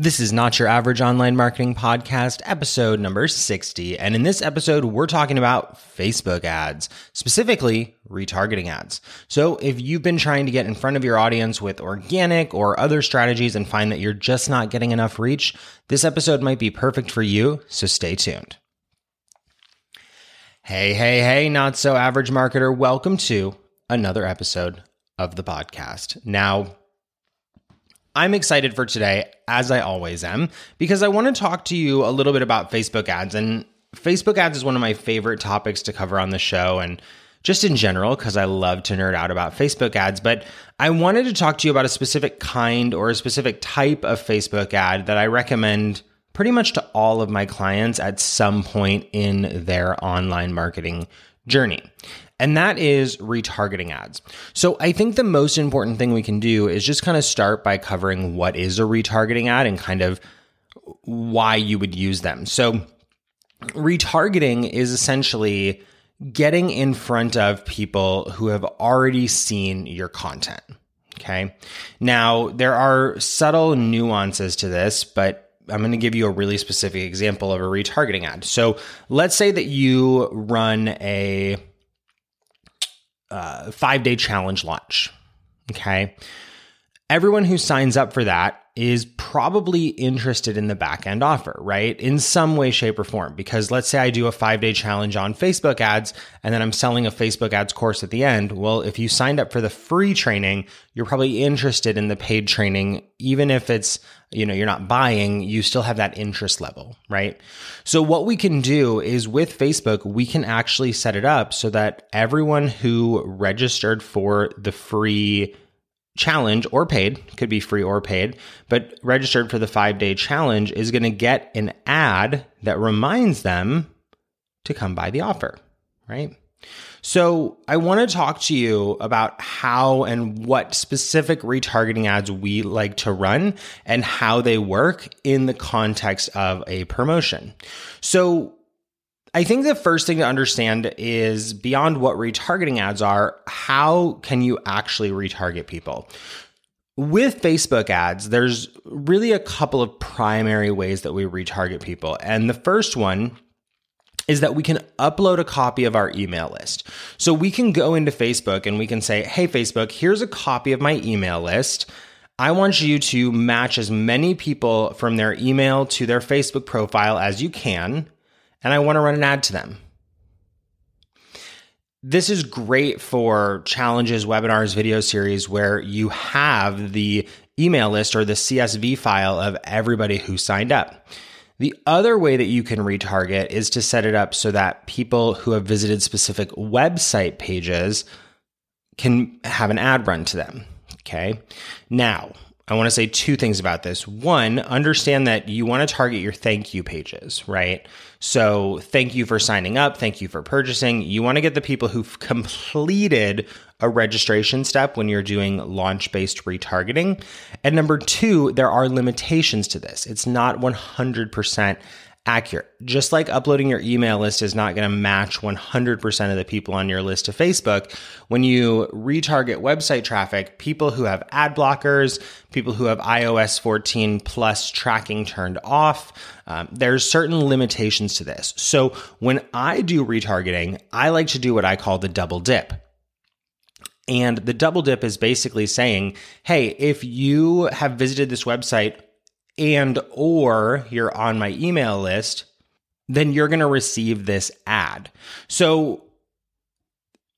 This is Not Your Average Online Marketing Podcast, episode number 60. And in this episode, we're talking about Facebook ads, specifically retargeting ads. So if you've been trying to get in front of your audience with organic or other strategies and find that you're just not getting enough reach, this episode might be perfect for you. So stay tuned. Hey, hey, hey, not so average marketer. Welcome to another episode of the podcast. Now, I'm excited for today, as I always am, because I want to talk to you a little bit about Facebook ads. And Facebook ads is one of my favorite topics to cover on the show and just in general, because I love to nerd out about Facebook ads. But I wanted to talk to you about a specific kind or a specific type of Facebook ad that I recommend pretty much to all of my clients at some point in their online marketing journey. And that is retargeting ads. So I think the most important thing we can do is just kind of start by covering what is a retargeting ad and kind of why you would use them. So retargeting is essentially getting in front of people who have already seen your content. Okay. Now, there are subtle nuances to this, but I'm going to give you a really specific example of a retargeting ad. So let's say that you run a uh, five day challenge launch. Okay. Everyone who signs up for that is probably interested in the back end offer, right? In some way, shape, or form. Because let's say I do a five day challenge on Facebook ads and then I'm selling a Facebook ads course at the end. Well, if you signed up for the free training, you're probably interested in the paid training, even if it's, you know, you're not buying, you still have that interest level, right? So what we can do is with Facebook, we can actually set it up so that everyone who registered for the free challenge or paid, could be free or paid, but registered for the five day challenge is going to get an ad that reminds them to come buy the offer, right? So I want to talk to you about how and what specific retargeting ads we like to run and how they work in the context of a promotion. So I think the first thing to understand is beyond what retargeting ads are, how can you actually retarget people? With Facebook ads, there's really a couple of primary ways that we retarget people. And the first one is that we can upload a copy of our email list. So we can go into Facebook and we can say, hey, Facebook, here's a copy of my email list. I want you to match as many people from their email to their Facebook profile as you can and I want to run an ad to them. This is great for challenges, webinars, video series where you have the email list or the CSV file of everybody who signed up. The other way that you can retarget is to set it up so that people who have visited specific website pages can have an ad run to them. Okay. Now, I want to say two things about this. One, understand that you want to target your thank you pages, right? So, thank you for signing up. Thank you for purchasing. You want to get the people who've completed a registration step when you're doing launch based retargeting. And number two, there are limitations to this. It's not 100% accurate. Just like uploading your email list is not going to match 100% of the people on your list to Facebook, when you retarget website traffic, people who have ad blockers, people who have iOS 14 plus tracking turned off, um, there's certain limitations to this. So when I do retargeting, I like to do what I call the double dip. And the double dip is basically saying, hey, if you have visited this website and or you're on my email list, then you're going to receive this ad. So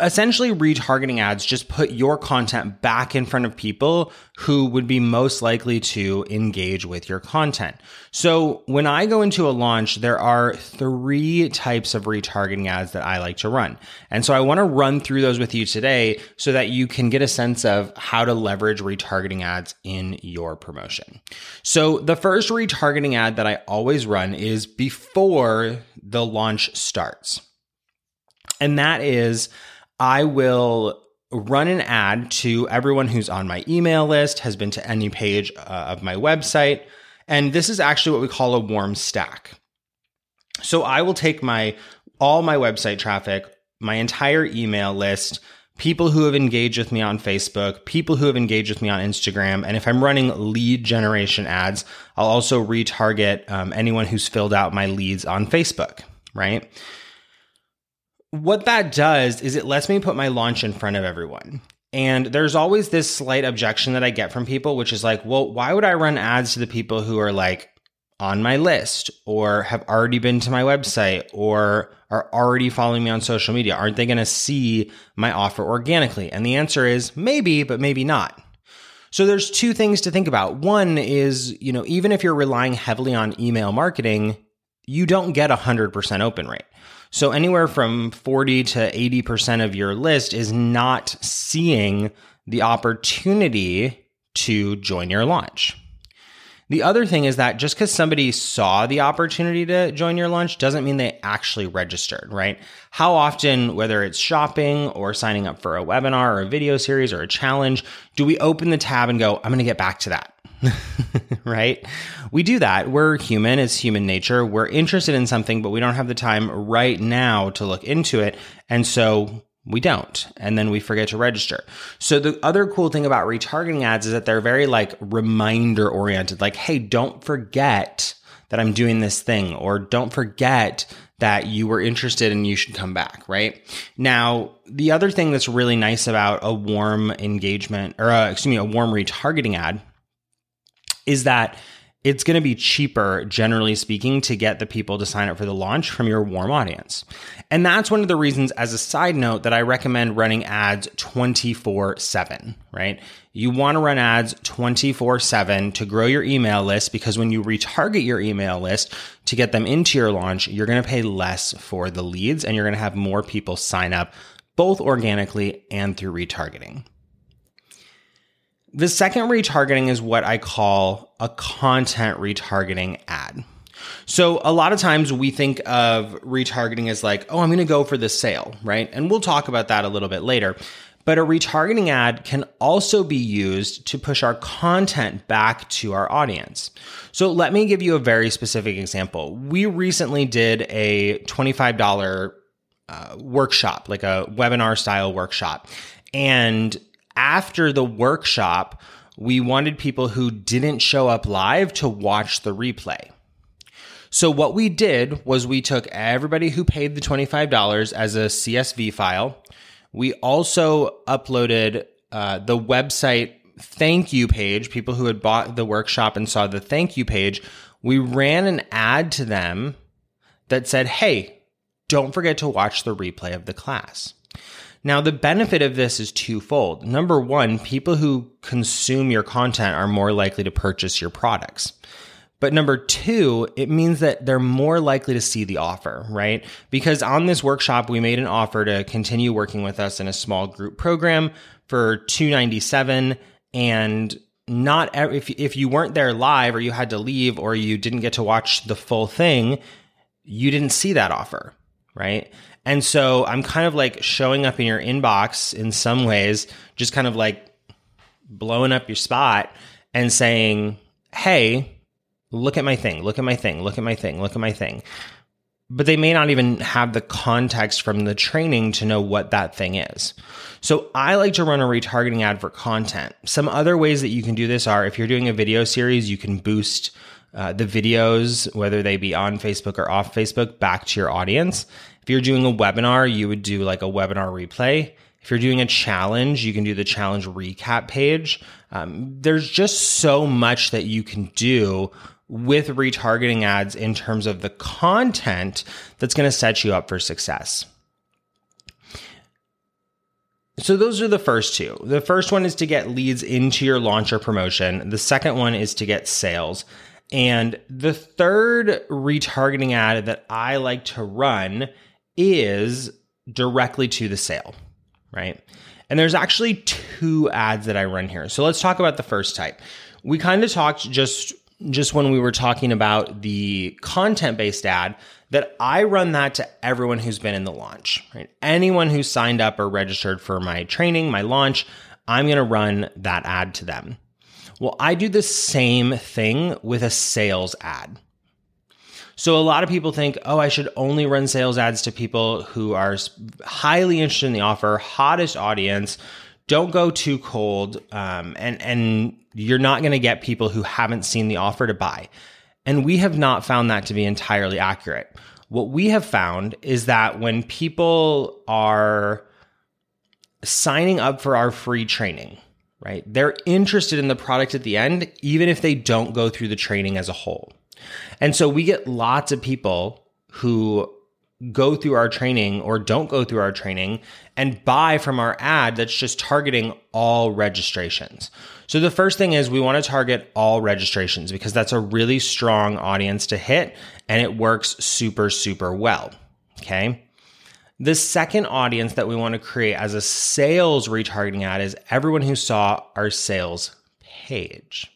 essentially retargeting ads just put your content back in front of people who would be most likely to engage with your content. So when I go into a launch, there are three types of retargeting ads that I like to run. And so I want to run through those with you today so that you can get a sense of how to leverage retargeting ads in your promotion. So the first retargeting ad that I always run is before the launch starts. And that is I will run an ad to everyone who's on my email list, has been to any page uh, of my website. And this is actually what we call a warm stack. So I will take my all my website traffic, my entire email list, people who have engaged with me on Facebook, people who have engaged with me on Instagram. And if I'm running lead generation ads, I'll also retarget um, anyone who's filled out my leads on Facebook, right? What that does is it lets me put my launch in front of everyone. And there's always this slight objection that I get from people, which is like, well, why would I run ads to the people who are like on my list or have already been to my website or are already following me on social media? Aren't they going to see my offer organically? And the answer is maybe, but maybe not. So there's two things to think about. One is, you know, even if you're relying heavily on email marketing, you don't get a 100% open rate. So anywhere from 40 to 80% of your list is not seeing the opportunity to join your launch. The other thing is that just because somebody saw the opportunity to join your launch doesn't mean they actually registered, right? How often, whether it's shopping or signing up for a webinar or a video series or a challenge, do we open the tab and go, I'm going to get back to that? right? We do that. We're human. It's human nature. We're interested in something, but we don't have the time right now to look into it. And so we don't. And then we forget to register. So the other cool thing about retargeting ads is that they're very like reminder oriented. Like, hey, don't forget that I'm doing this thing or don't forget that you were interested and you should come back, right? Now, the other thing that's really nice about a warm engagement or uh, excuse me, a warm retargeting ad is that it's going to be cheaper, generally speaking, to get the people to sign up for the launch from your warm audience. And that's one of the reasons, as a side note, that I recommend running ads 24 7, right? You want to run ads 24 7 to grow your email list because when you retarget your email list to get them into your launch, you're going to pay less for the leads and you're going to have more people sign up both organically and through retargeting. The second retargeting is what I call a content retargeting ad. So a lot of times we think of retargeting as like, oh, I'm going to go for the sale, right? And we'll talk about that a little bit later. But a retargeting ad can also be used to push our content back to our audience. So let me give you a very specific example. We recently did a $25 uh, workshop, like a webinar style workshop. And after the workshop, we wanted people who didn't show up live to watch the replay. So what we did was we took everybody who paid the $25 as a CSV file. We also uploaded uh, the website thank you page, people who had bought the workshop and saw the thank you page. We ran an ad to them that said, Hey, don't forget to watch the replay of the class. Now, the benefit of this is twofold. Number one, people who consume your content are more likely to purchase your products. But number two, it means that they're more likely to see the offer, right? Because on this workshop, we made an offer to continue working with us in a small group program for 297 and not if if you weren't there live or you had to leave or you didn't get to watch the full thing, you didn't see that offer, right? And so I'm kind of like showing up in your inbox in some ways, just kind of like blowing up your spot and saying, "Hey, look at my thing, look at my thing, look at my thing, look at my thing." But they may not even have the context from the training to know what that thing is. So I like to run a retargeting ad for content. Some other ways that you can do this are if you're doing a video series, you can boost uh, the videos, whether they be on Facebook or off Facebook, back to your audience. If you're doing a webinar, you would do like a webinar replay. If you're doing a challenge, you can do the challenge recap page. Um, there's just so much that you can do with retargeting ads in terms of the content that's going to set you up for success. So those are the first two. The first one is to get leads into your launcher promotion. The second one is to get sales. And the third retargeting ad that I like to run is directly to the sale, right? And there's actually two ads that I run here. So let's talk about the first type. We kind of talked just just when we were talking about the content based ad that I run that to everyone who's been in the launch, right? Anyone who signed up or registered for my training, my launch, I'm going to run that ad to them. Well, I do the same thing with a sales ad. So a lot of people think, oh, I should only run sales ads to people who are highly interested in the offer, hottest audience. Don't go too cold, um, and and you're not going to get people who haven't seen the offer to buy. And we have not found that to be entirely accurate. What we have found is that when people are signing up for our free training, right, they're interested in the product at the end, even if they don't go through the training as a whole. And so we get lots of people who go through our training or don't go through our training and buy from our ad that's just targeting all registrations. So the first thing is we want to target all registrations because that's a really strong audience to hit and it works super, super well. Okay. The second audience that we want to create as a sales retargeting ad is everyone who saw our sales page.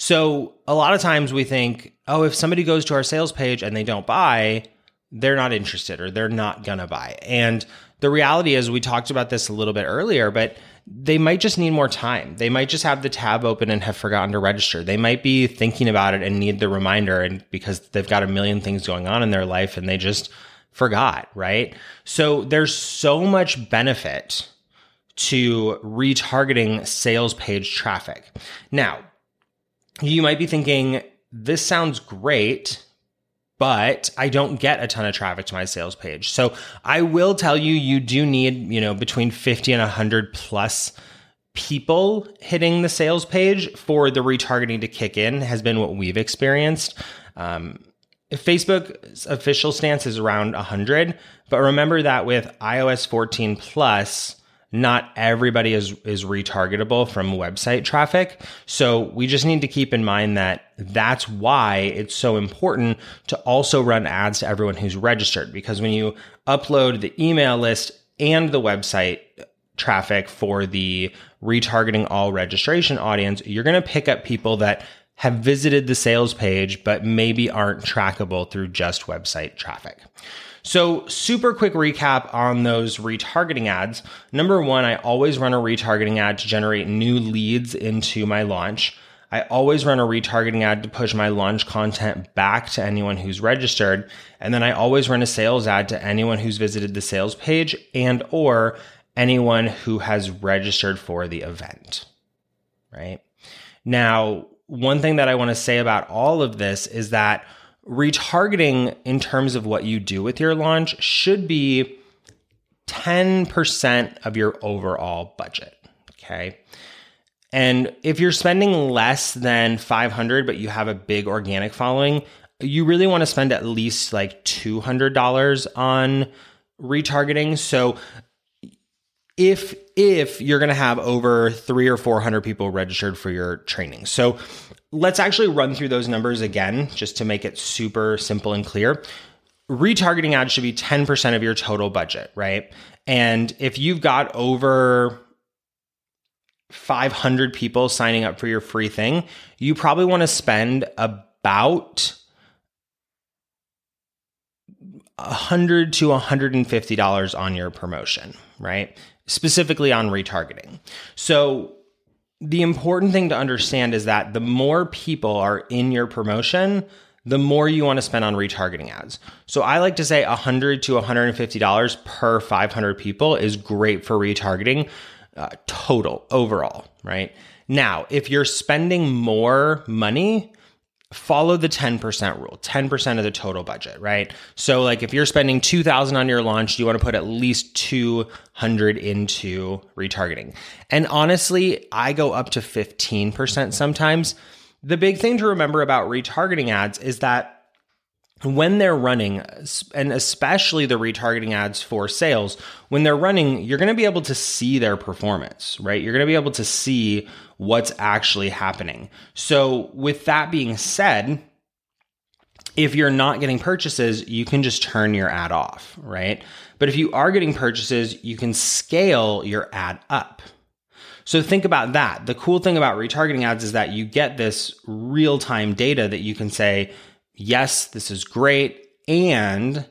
So a lot of times we think, oh, if somebody goes to our sales page and they don't buy, they're not interested or they're not going to buy. And the reality is, we talked about this a little bit earlier, but they might just need more time. They might just have the tab open and have forgotten to register. They might be thinking about it and need the reminder and because they've got a million things going on in their life and they just forgot, right? So there's so much benefit to retargeting sales page traffic. Now, you might be thinking, this sounds great but I don't get a ton of traffic to my sales page. So I will tell you, you do need, you know, between 50 and 100 plus people hitting the sales page for the retargeting to kick in has been what we've experienced. Um, Facebook's official stance is around 100, but remember that with iOS 14 plus, not everybody is is retargetable from website traffic. So we just need to keep in mind that that's why it's so important to also run ads to everyone who's registered because when you upload the email list and the website traffic for the retargeting all registration audience, you're going to pick up people that have visited the sales page but maybe aren't trackable through just website traffic. So, super quick recap on those retargeting ads. Number one, I always run a retargeting ad to generate new leads into my launch. I always run a retargeting ad to push my launch content back to anyone who's registered. And then I always run a sales ad to anyone who's visited the sales page and or anyone who has registered for the event. Right? Now, one thing that I want to say about all of this is that retargeting in terms of what you do with your launch should be 10% of your overall budget. Okay. And if you're spending less than 500 but you have a big organic following, you really want to spend at least like $200 on retargeting. So if if you're going to have over 3 or 400 people registered for your training. So let's actually run through those numbers again just to make it super simple and clear. Retargeting ads should be 10% of your total budget, right? And if you've got over 500 people signing up for your free thing, you probably want to spend about 100 to 150 dollars on your promotion, right? Specifically on retargeting. So the important thing to understand is that the more people are in your promotion, the more you want to spend on retargeting ads. So I like to say 100 to 150 dollars per 500 people is great for retargeting uh, total overall, right? Now, if you're spending more money, follow the 10% rule 10% of the total budget right? So like if you're spending 2000 on your launch you want to put at least 200 into retargeting. And honestly i go up to 15% sometimes. The big thing to remember about retargeting ads is that when they're running, and especially the retargeting ads for sales, when they're running, you're going to be able to see their performance, right? You're going to be able to see what's actually happening. So, with that being said, if you're not getting purchases, you can just turn your ad off, right? But if you are getting purchases, you can scale your ad up. So think about that. The cool thing about retargeting ads is that you get this real time data that you can say, yes, this is great. And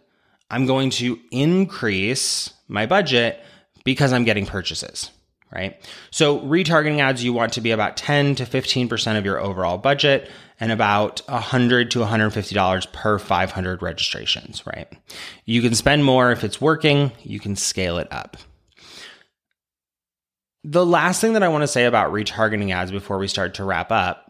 I'm going to increase my budget because I'm getting purchases, right? So retargeting ads, you want to be about 10 to 15% of your overall budget and about 100 to $150 per 500 registrations, right? You can spend more if it's working, you can scale it up. The last thing that I want to say about retargeting ads before we start to wrap up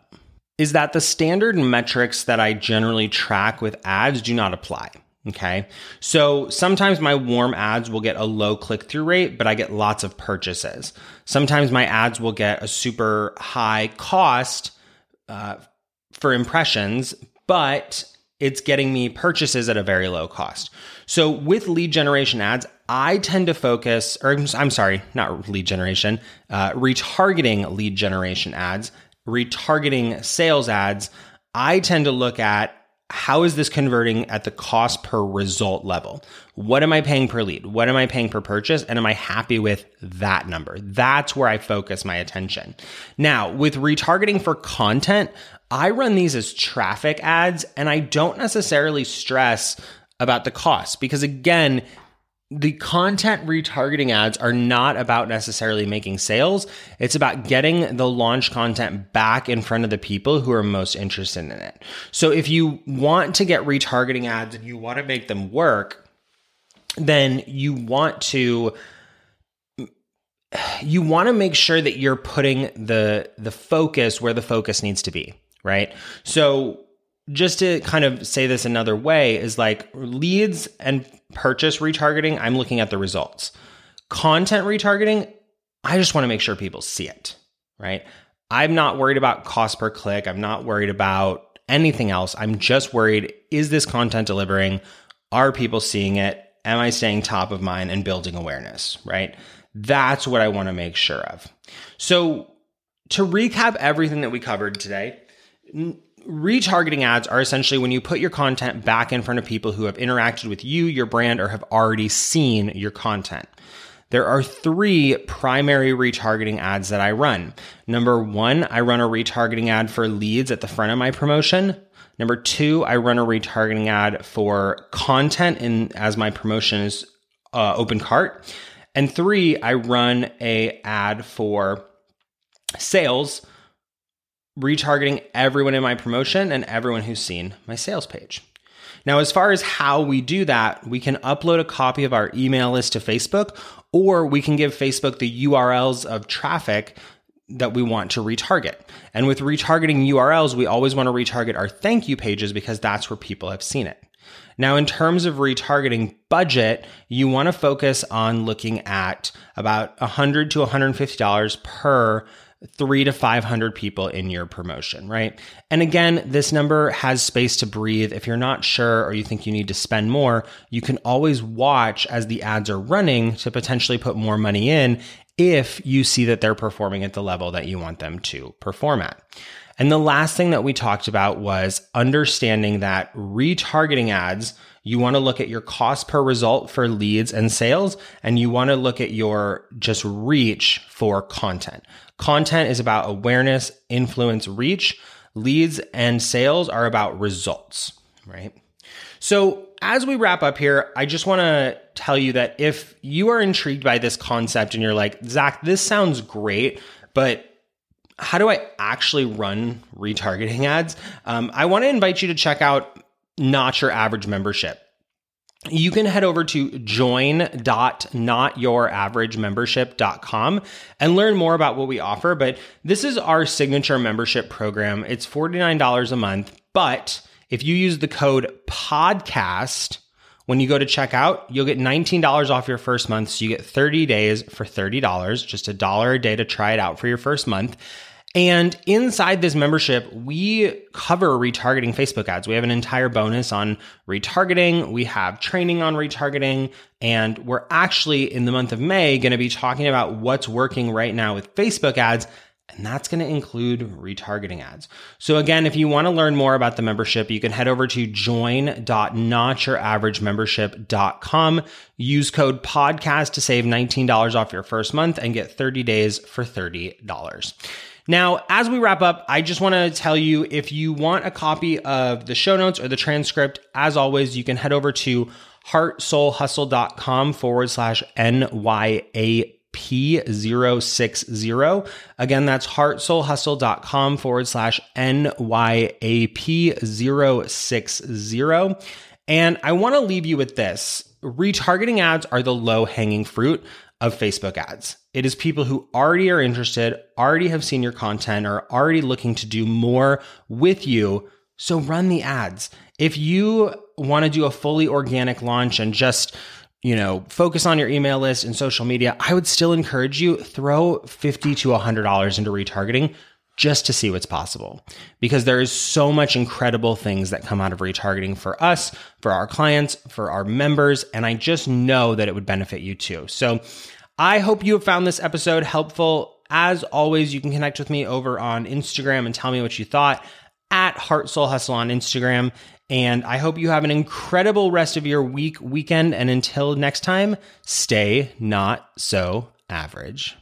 is that the standard metrics that I generally track with ads do not apply. Okay. So sometimes my warm ads will get a low click through rate, but I get lots of purchases. Sometimes my ads will get a super high cost uh, for impressions, but it's getting me purchases at a very low cost. So with lead generation ads, I tend to focus, or I'm sorry, not lead generation, uh, retargeting lead generation ads retargeting sales ads, I tend to look at how is this converting at the cost per result level? What am I paying per lead? What am I paying per purchase? And am I happy with that number? That's where I focus my attention. Now, with retargeting for content, I run these as traffic ads and I don't necessarily stress about the cost because again, the content retargeting ads are not about necessarily making sales. It's about getting the launch content back in front of the people who are most interested in it. So if you want to get retargeting ads and you want to make them work, then you want to you want to make sure that you're putting the the focus where the focus needs to be, right? So just to kind of say this another way is like leads and purchase retargeting, I'm looking at the results. Content retargeting, I just want to make sure people see it, right? I'm not worried about cost per click. I'm not worried about anything else. I'm just worried is this content delivering? Are people seeing it? Am I staying top of mind and building awareness, right? That's what I want to make sure of. So, to recap everything that we covered today, retargeting ads are essentially when you put your content back in front of people who have interacted with you, your brand, or have already seen your content. There are three primary retargeting ads that I run. Number one, I run a retargeting ad for leads at the front of my promotion. Number two, I run a retargeting ad for content in as my promotion is uh, open cart. And three, I run a ad for sales retargeting everyone in my promotion and everyone who's seen my sales page. Now, as far as how we do that, we can upload a copy of our email list to Facebook, or we can give Facebook the URLs of traffic that we want to retarget. And with retargeting URLs, we always want to retarget our thank you pages because that's where people have seen it. Now, in terms of retargeting budget, you want to focus on looking at about 100 to $150 per three to 500 people in your promotion, right? And again, this number has space to breathe. If you're not sure or you think you need to spend more, you can always watch as the ads are running to potentially put more money in if you see that they're performing at the level that you want them to perform at. And the last thing that we talked about was understanding that retargeting ads, you want to look at your cost per result for leads and sales, and you want to look at your just reach for content. Content is about awareness, influence, reach. Leads and sales are about results, right? So, as we wrap up here, I just want to tell you that if you are intrigued by this concept and you're like, Zach, this sounds great, but how do I actually run retargeting ads? Um, I want to invite you to check out Not Your Average Membership. You can head over to join.notyouraverage.membership.com and learn more about what we offer. But this is our signature membership program. It's $49 a month, but if you use the code podcast when you go to checkout, you'll get $19 off your first month. So you get 30 days for $30, just a dollar a day to try it out for your first month. And inside this membership, we cover retargeting Facebook ads. We have an entire bonus on retargeting. We have training on retargeting. And we're actually in the month of May going to be talking about what's working right now with Facebook ads. And that's going to include retargeting ads. So again, if you want to learn more about the membership, you can head over to join.notyouraverage.membership.com. Use code podcast to save $19 off your first month and get 30 days for $30. Now, as we wrap up, I just want to tell you if you want a copy of the show notes or the transcript, as always, you can head over to heartsoulhustle.com forward slash NYAP060. Again, that's heartsoulhustle.com forward slash NYAP060. And I want to leave you with this. Retargeting ads are the low hanging fruit of Facebook ads. It is people who already are interested, already have seen your content, are already looking to do more with you. So run the ads. If you want to do a fully organic launch and just you know, focus on your email list and social media, I would still encourage you throw 50 to $100 into retargeting just to see what's possible because there is so much incredible things that come out of retargeting for us, for our clients, for our members. And I just know that it would benefit you too. So I hope you have found this episode helpful. As always, you can connect with me over on Instagram and tell me what you thought at Heart Soul Hustle on Instagram. And I hope you have an incredible rest of your week, weekend. And until next time, stay not so average.